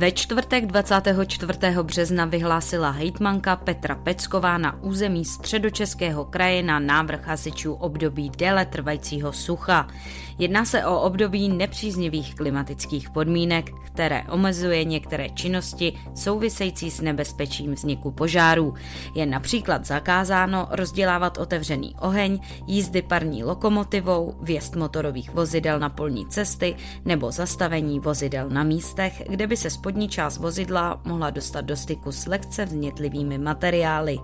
Ve čtvrtek 24. března vyhlásila hejtmanka Petra Pecková na území středočeského kraje na návrh hasičů období déle trvajícího sucha. Jedná se o období nepříznivých klimatických podmínek, které omezuje některé činnosti související s nebezpečím vzniku požárů. Je například zakázáno rozdělávat otevřený oheň, jízdy parní lokomotivou, vjezd motorových vozidel na polní cesty nebo zastavení vozidel na místech, kde by se spodní část vozidla mohla dostat do styku s lehce vznětlivými materiály.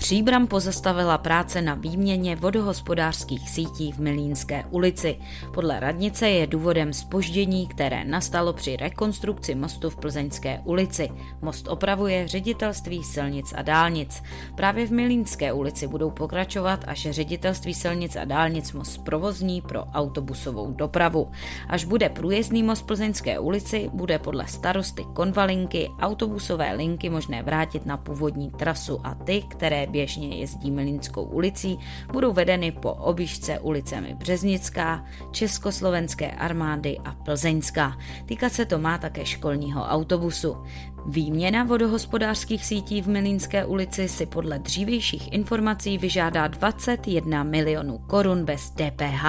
Příbram pozastavila práce na výměně vodohospodářských sítí v Milínské ulici. Podle radnice je důvodem spoždění, které nastalo při rekonstrukci mostu v Plzeňské ulici. Most opravuje ředitelství silnic a dálnic. Právě v Milínské ulici budou pokračovat, až ředitelství silnic a dálnic most provozní pro autobusovou dopravu. Až bude průjezdný most Plzeňské ulici, bude podle starosty Konvalinky autobusové linky možné vrátit na původní trasu a ty, které běžně jezdí Milínskou ulicí, budou vedeny po objížďce ulicemi Březnická, Československé armády a Plzeňská. Týkat se to má také školního autobusu. Výměna vodohospodářských sítí v Milínské ulici si podle dřívějších informací vyžádá 21 milionů korun bez DPH.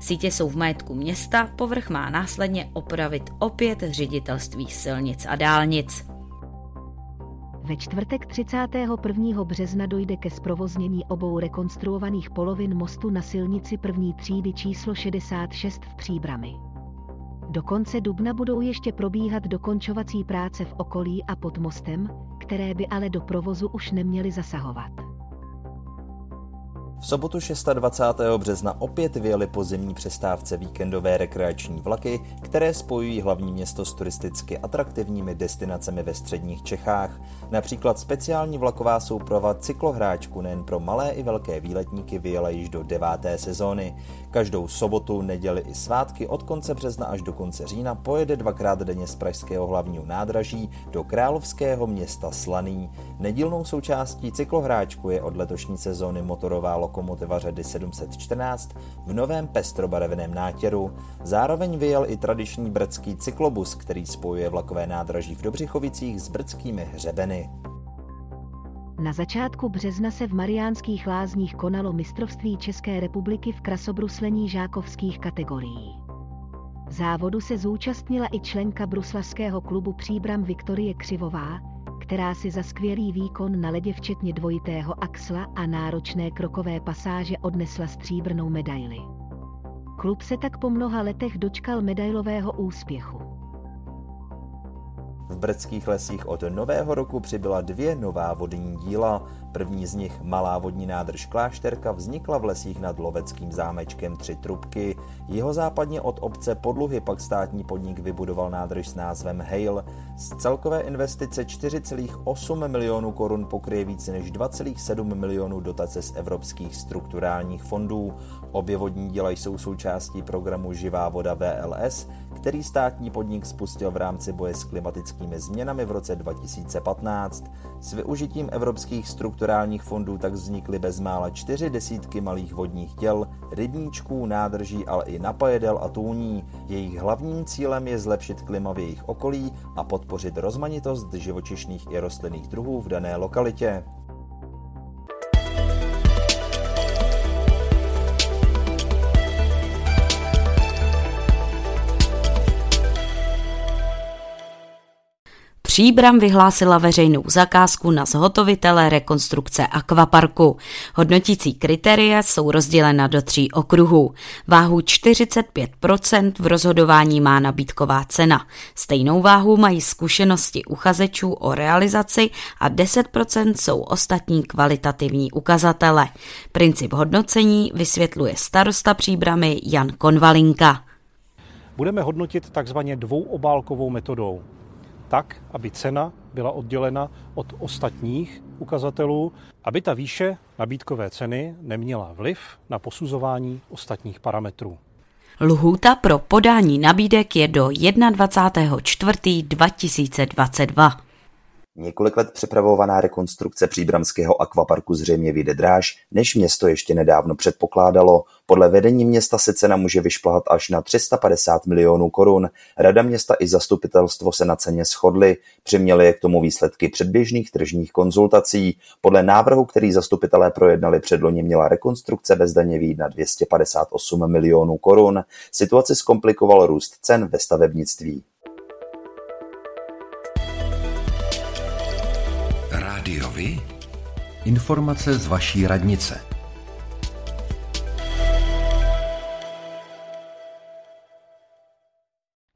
Sítě jsou v majetku města, povrch má následně opravit opět ředitelství silnic a dálnic. Ve čtvrtek 31. března dojde ke zprovoznění obou rekonstruovaných polovin mostu na silnici první třídy číslo 66 v Příbrami. Do konce dubna budou ještě probíhat dokončovací práce v okolí a pod mostem, které by ale do provozu už neměly zasahovat. V sobotu 26. března opět vyjeli po zimní přestávce víkendové rekreační vlaky, které spojují hlavní město s turisticky atraktivními destinacemi ve středních Čechách. Například speciální vlaková souprava cyklohráčku nejen pro malé i velké výletníky vyjela již do deváté sezóny. Každou sobotu, neděli i svátky od konce března až do konce října pojede dvakrát denně z pražského hlavního nádraží do královského města Slaný. Nedílnou součástí cyklohráčku je od letošní sezóny motorová lokomotiva řady 714 v novém pestrobarevném nátěru. Zároveň vyjel i tradiční brdský cyklobus, který spojuje vlakové nádraží v Dobřichovicích s brdskými hřebeny. Na začátku března se v Mariánských lázních konalo mistrovství České republiky v krasobruslení žákovských kategorií. Závodu se zúčastnila i členka bruslavského klubu Příbram Viktorie Křivová, která si za skvělý výkon na ledě včetně dvojitého axla a náročné krokové pasáže odnesla stříbrnou medaili. Klub se tak po mnoha letech dočkal medailového úspěchu. V brdských lesích od nového roku přibyla dvě nová vodní díla. První z nich, malá vodní nádrž Klášterka, vznikla v lesích nad Loveckým zámečkem Tři trubky. Jeho západně od obce Podluhy pak státní podnik vybudoval nádrž s názvem Hale. Z celkové investice 4,8 milionů korun pokryje více než 2,7 milionů dotace z evropských strukturálních fondů. Obě vodní díla jsou součástí programu Živá voda VLS, který státní podnik spustil v rámci boje s klimatickými změnami v roce 2015. S využitím evropských strukturálních fondů tak vznikly bezmála čtyři desítky malých vodních děl, rybníčků, nádrží, ale i napajedel a tůní. Jejich hlavním cílem je zlepšit klima v jejich okolí a podpořit rozmanitost živočišných i rostlinných druhů v dané lokalitě. Příbram vyhlásila veřejnou zakázku na zhotovitele rekonstrukce akvaparku. Hodnotící kritéria jsou rozdělena do tří okruhů. Váhu 45% v rozhodování má nabídková cena. Stejnou váhu mají zkušenosti uchazečů o realizaci a 10% jsou ostatní kvalitativní ukazatele. Princip hodnocení vysvětluje starosta Příbramy Jan Konvalinka. Budeme hodnotit takzvaně dvouobálkovou metodou tak, aby cena byla oddělena od ostatních ukazatelů, aby ta výše nabídkové ceny neměla vliv na posuzování ostatních parametrů. Lhůta pro podání nabídek je do 21.4.2022. Několik let připravovaná rekonstrukce příbramského akvaparku zřejmě vyjde dráž, než město ještě nedávno předpokládalo. Podle vedení města se cena může vyšplhat až na 350 milionů korun. Rada města i zastupitelstvo se na ceně shodly, přiměly je k tomu výsledky předběžných tržních konzultací. Podle návrhu, který zastupitelé projednali předloni, měla rekonstrukce bez daně výjít na 258 milionů korun. Situaci zkomplikoval růst cen ve stavebnictví. Rádiovi? Informace z vaší radnice.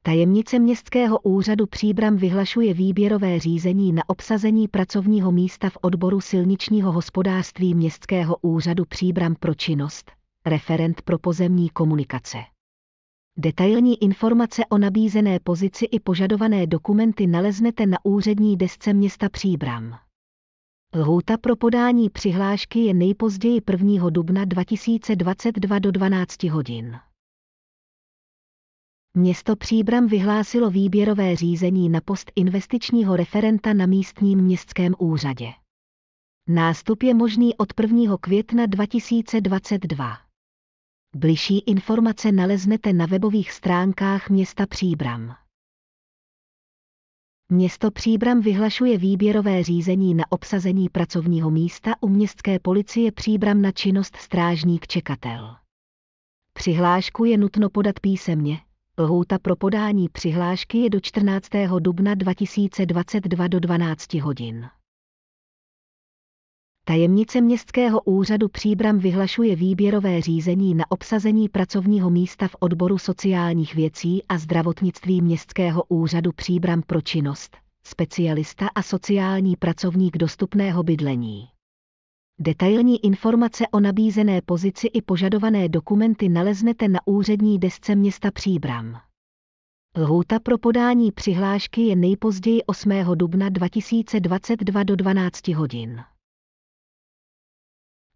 Tajemnice Městského úřadu Příbram vyhlašuje výběrové řízení na obsazení pracovního místa v odboru silničního hospodářství Městského úřadu Příbram pro činnost, referent pro pozemní komunikace. Detailní informace o nabízené pozici i požadované dokumenty naleznete na úřední desce města Příbram. Lhůta pro podání přihlášky je nejpozději 1. dubna 2022 do 12 hodin. Město Příbram vyhlásilo výběrové řízení na post investičního referenta na místním městském úřadě. Nástup je možný od 1. května 2022. Bližší informace naleznete na webových stránkách města Příbram. Město Příbram vyhlašuje výběrové řízení na obsazení pracovního místa u městské policie Příbram na činnost strážník čekatel. Přihlášku je nutno podat písemně. Lhůta pro podání přihlášky je do 14. dubna 2022 do 12 hodin. Tajemnice Městského úřadu Příbram vyhlašuje výběrové řízení na obsazení pracovního místa v odboru sociálních věcí a zdravotnictví Městského úřadu Příbram pro činnost, specialista a sociální pracovník dostupného bydlení. Detailní informace o nabízené pozici i požadované dokumenty naleznete na úřední desce města Příbram. Lhůta pro podání přihlášky je nejpozději 8. dubna 2022 do 12 hodin.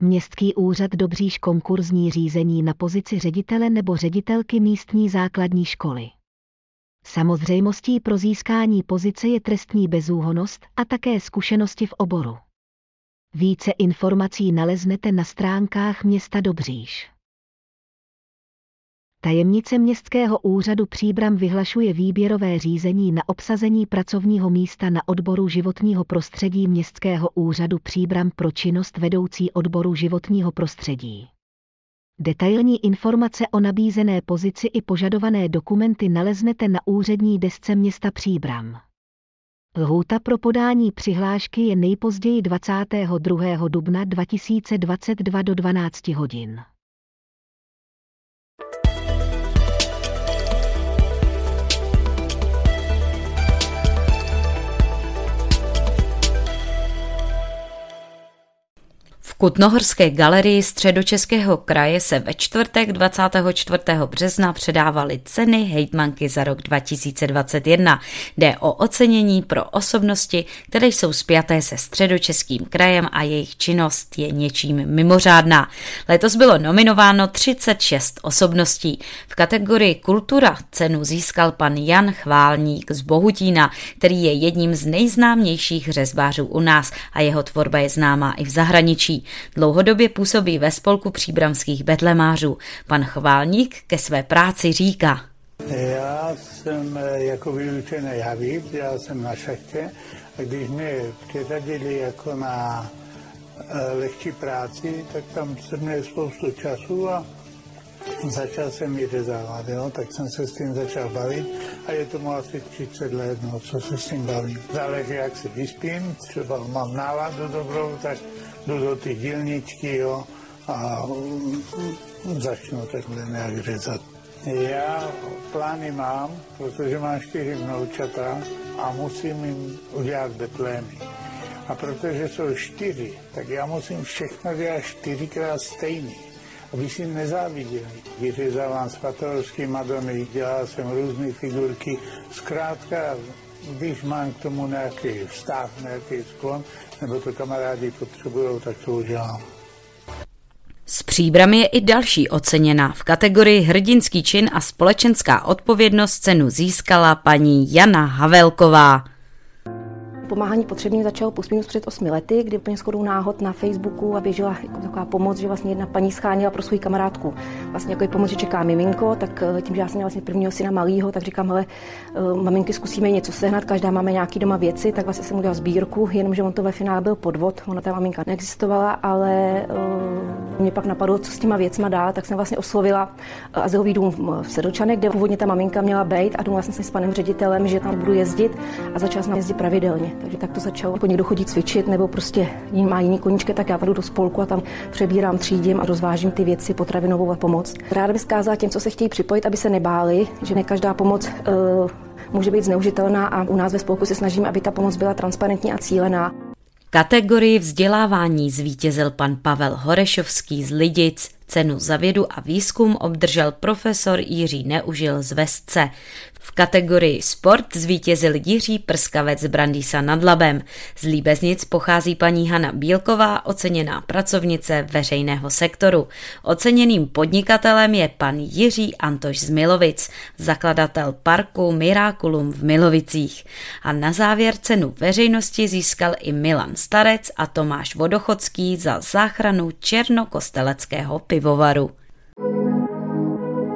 Městský úřad Dobříž konkurzní řízení na pozici ředitele nebo ředitelky místní základní školy. Samozřejmostí pro získání pozice je trestní bezúhonost a také zkušenosti v oboru. Více informací naleznete na stránkách města Dobříž. Tajemnice Městského úřadu Příbram vyhlašuje výběrové řízení na obsazení pracovního místa na odboru životního prostředí Městského úřadu Příbram pro činnost vedoucí odboru životního prostředí. Detailní informace o nabízené pozici i požadované dokumenty naleznete na úřední desce města Příbram. Lhůta pro podání přihlášky je nejpozději 22. dubna 2022 do 12 hodin. Kutnohorské galerii středočeského kraje se ve čtvrtek 24. března předávaly ceny hejtmanky za rok 2021. Jde o ocenění pro osobnosti, které jsou spjaté se středočeským krajem a jejich činnost je něčím mimořádná. Letos bylo nominováno 36 osobností. V kategorii kultura cenu získal pan Jan Chválník z Bohutína, který je jedním z nejznámějších řezbářů u nás a jeho tvorba je známá i v zahraničí. Dlouhodobě působí ve spolku příbramských betlemářů. Pan Chválník ke své práci říká. Já jsem jako vyučený javít, já jsem na šachtě a když mě přiřadili jako na eh, lehčí práci, tak tam se mě spoustu času a začal jsem ji řezávat, jo, tak jsem se s tím začal bavit a je tomu asi 30 let, no, co se s tím bavím. Záleží, jak se vyspím, třeba mám náladu dobrou, tak jdu do ty dílničky, jo, a začnu takhle nějak řezat. Já plány mám, protože mám čtyři vnoučata a musím jim udělat betlény. A protože jsou čtyři, tak já musím všechno dělat čtyřikrát stejný aby si nezáviděli. Vyřezávám svatorožské Madony, dělal jsem různé figurky. Zkrátka, když mám k tomu nějaký vztah, nějaký sklon, nebo to kamarádi potřebují, tak to udělám. S příbrami je i další oceněná. V kategorii hrdinský čin a společenská odpovědnost cenu získala paní Jana Havelková pomáhání potřebným začalo plus minus před osmi lety, kdy úplně shodou náhod na Facebooku a běžela jako taková pomoc, že vlastně jedna paní schánila pro svou kamarádku. Vlastně jako pomoc, že čeká miminko, tak eh, tím, že já jsem měla vlastně prvního syna malýho, tak říkám, hele, eh, maminky, zkusíme něco sehnat, každá máme nějaký doma věci, tak vlastně jsem udělal sbírku, jenomže on to ve finále byl podvod, ona ta maminka neexistovala, ale uh, mě pak napadlo, co s těma věcma dál, tak jsem vlastně oslovila azylový dům v Sedlčanech, kde původně ta maminka měla být a domluvila jsem se s panem ředitelem, že tam budu jezdit a začala jsem jezdit pravidelně. Takže tak to začalo jako někdo chodit cvičit nebo prostě má jiný koníčky, tak já půjdu do spolku a tam přebírám, třídím a rozvážím ty věci, potravinovou a pomoc. Ráda bych zkázala těm, co se chtějí připojit, aby se nebáli, že ne každá pomoc uh, může být zneužitelná a u nás ve spolku se snažíme, aby ta pomoc byla transparentní a cílená. Kategorii vzdělávání zvítězil pan Pavel Horešovský z Lidic. Cenu za vědu a výzkum obdržel profesor Jiří Neužil z Vesce. V kategorii sport zvítězil Jiří Prskavec z Brandýsa nad Labem. Z Líbeznic pochází paní Hana Bílková, oceněná pracovnice veřejného sektoru. Oceněným podnikatelem je pan Jiří Antoš z Milovic, zakladatel parku Miraculum v Milovicích. A na závěr cenu veřejnosti získal i Milan Starec a Tomáš Vodochodský za záchranu černokosteleckého pivovaru.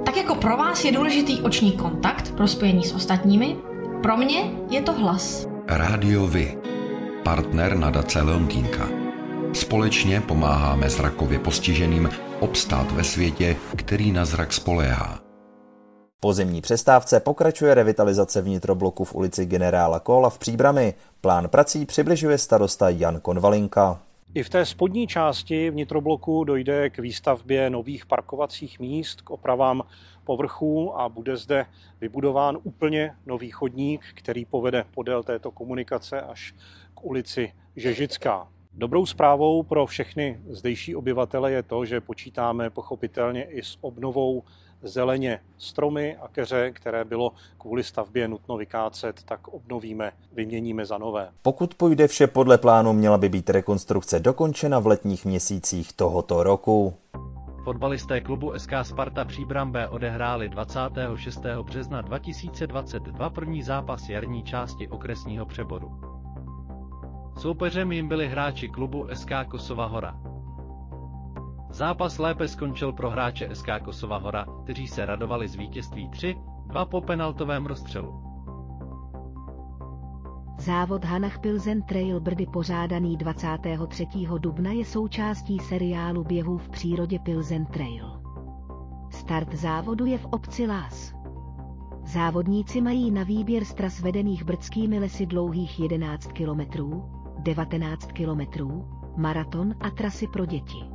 Tak jako pro vás je důležitý oční kontakt pro spojení s ostatními, pro mě je to hlas. Rádio Vy, partner nadace Leontýnka. Společně pomáháme zrakově postiženým obstát ve světě, který na zrak spoléhá. Po zimní přestávce pokračuje revitalizace vnitrobloku v ulici generála Kola v Příbrami. Plán prací přibližuje starosta Jan Konvalinka. I v té spodní části vnitrobloku dojde k výstavbě nových parkovacích míst, k opravám povrchů a bude zde vybudován úplně nový chodník, který povede podél této komunikace až k ulici Žežická. Dobrou zprávou pro všechny zdejší obyvatele je to, že počítáme pochopitelně i s obnovou zeleně stromy a keře, které bylo kvůli stavbě nutno vykácet, tak obnovíme, vyměníme za nové. Pokud půjde vše podle plánu, měla by být rekonstrukce dokončena v letních měsících tohoto roku. Fotbalisté klubu SK Sparta Příbram B odehráli 26. března 2022 první zápas jarní části okresního přeboru. Soupeřem jim byli hráči klubu SK Kosova Hora. Zápas lépe skončil pro hráče SK Kosova Hora, kteří se radovali z vítězství 3-2 po penaltovém rozstřelu. Závod Hanach Pilzen Trail Brdy pořádaný 23. dubna je součástí seriálu běhů v přírodě Pilzen Trail. Start závodu je v obci Lás. Závodníci mají na výběr z tras vedených brdskými lesy dlouhých 11 km, 19 km, maraton a trasy pro děti.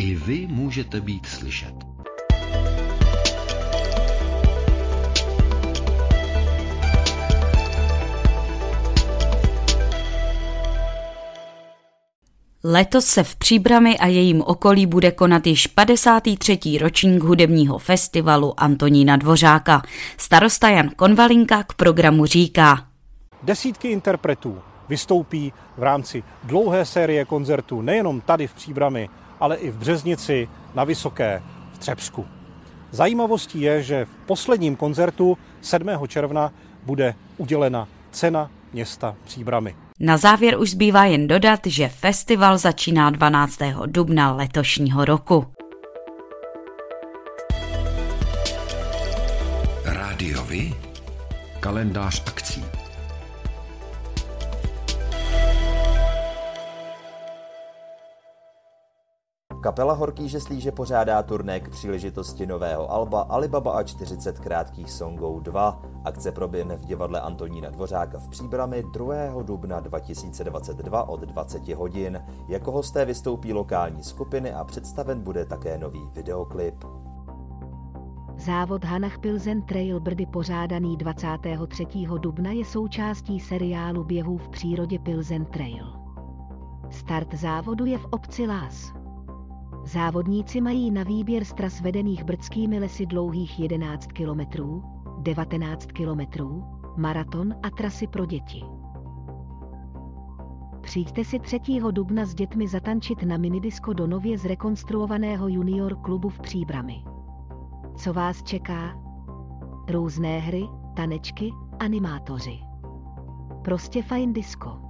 I vy můžete být slyšet. Letos se v Příbrami a jejím okolí bude konat již 53. ročník hudebního festivalu Antonína Dvořáka. Starosta Jan Konvalinka k programu říká. Desítky interpretů vystoupí v rámci dlouhé série koncertů nejenom tady v Příbrami, ale i v Březnici, na Vysoké, v Třebsku. Zajímavostí je, že v posledním koncertu 7. června bude udělena cena města Příbramy. Na závěr už zbývá jen dodat, že festival začíná 12. dubna letošního roku. Rádiovi? Kalendář akcí. Kapela Horký žeslíže pořádá turné k příležitosti nového alba Alibaba a 40 krátkých songů 2. Akce proběhne v divadle Antonína Dvořáka v Příbrami 2. dubna 2022 od 20 hodin. Jako hosté vystoupí lokální skupiny a představen bude také nový videoklip. Závod Hanach Pilzen Trail Brdy pořádaný 23. dubna je součástí seriálu běhů v přírodě Pilzen Trail. Start závodu je v obci Lás. Závodníci mají na výběr z tras vedených brdskými lesy dlouhých 11 km, 19 km, maraton a trasy pro děti. Přijďte si 3. dubna s dětmi zatančit na minidisko do nově zrekonstruovaného junior klubu v Příbrami. Co vás čeká? Různé hry, tanečky, animátoři. Prostě fajn disko.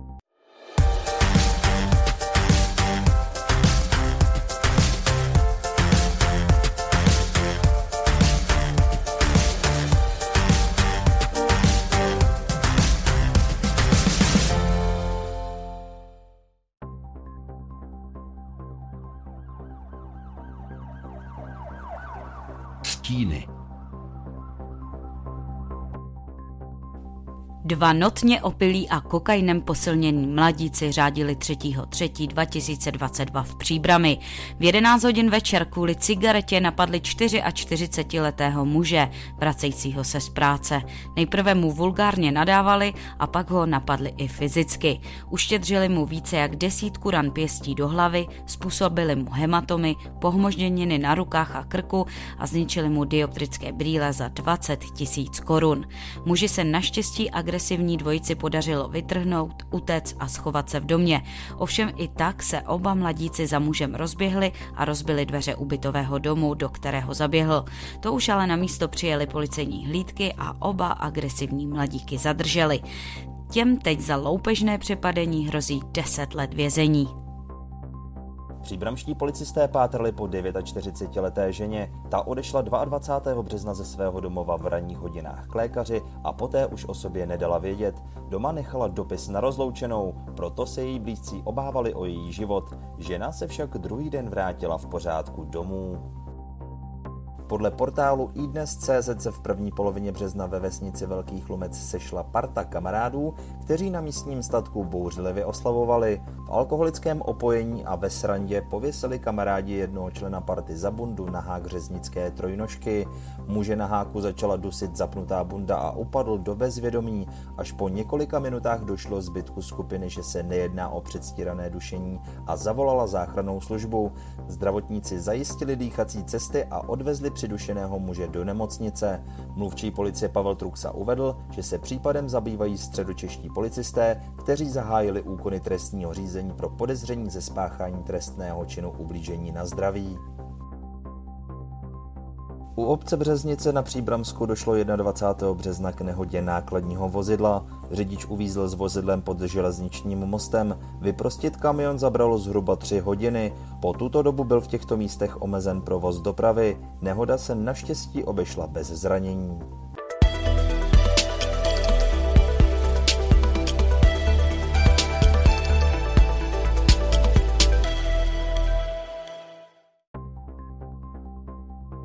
decine Dva notně opilí a kokainem posilnění mladíci řádili 3.3.2022 v Příbrami. V 11 hodin večer kvůli cigaretě napadli 44-letého muže, vracejícího se z práce. Nejprve mu vulgárně nadávali a pak ho napadli i fyzicky. Uštědřili mu více jak desítku ran pěstí do hlavy, způsobili mu hematomy, pohmožděniny na rukách a krku a zničili mu dioptrické brýle za 20 tisíc korun. Muži se naštěstí agresivně agresivní dvojici podařilo vytrhnout, utéct a schovat se v domě. Ovšem i tak se oba mladíci za mužem rozběhli a rozbili dveře ubytového domu, do kterého zaběhl. To už ale na místo přijeli policejní hlídky a oba agresivní mladíky zadrželi. Těm teď za loupežné přepadení hrozí 10 let vězení. Příbramští policisté pátrali po 49-leté ženě. Ta odešla 22. března ze svého domova v ranních hodinách k lékaři a poté už o sobě nedala vědět. Doma nechala dopis na rozloučenou, proto se její blízcí obávali o její život. Žena se však druhý den vrátila v pořádku domů. Podle portálu iDnes.cz se v první polovině března ve vesnici Velký Chlumec sešla parta kamarádů, kteří na místním statku bouřlivě oslavovali. Alkoholickém opojení a ve srandě pověsili kamarádi jednoho člena party za bundu na hák řeznické trojnožky. Muže na háku začala dusit zapnutá bunda a upadl do bezvědomí. Až po několika minutách došlo zbytku skupiny, že se nejedná o předstírané dušení a zavolala záchranou službu. Zdravotníci zajistili dýchací cesty a odvezli přidušeného muže do nemocnice. Mluvčí policie Pavel Truxa uvedl, že se případem zabývají středočeští policisté, kteří zahájili úkony trestního řízení pro podezření ze spáchání trestného činu ublížení na zdraví. U obce Březnice na Příbramsku došlo 21. března k nehodě nákladního vozidla. Řidič uvízl s vozidlem pod železničním mostem. Vyprostit kamion zabralo zhruba 3 hodiny. Po tuto dobu byl v těchto místech omezen provoz dopravy. Nehoda se naštěstí obešla bez zranění.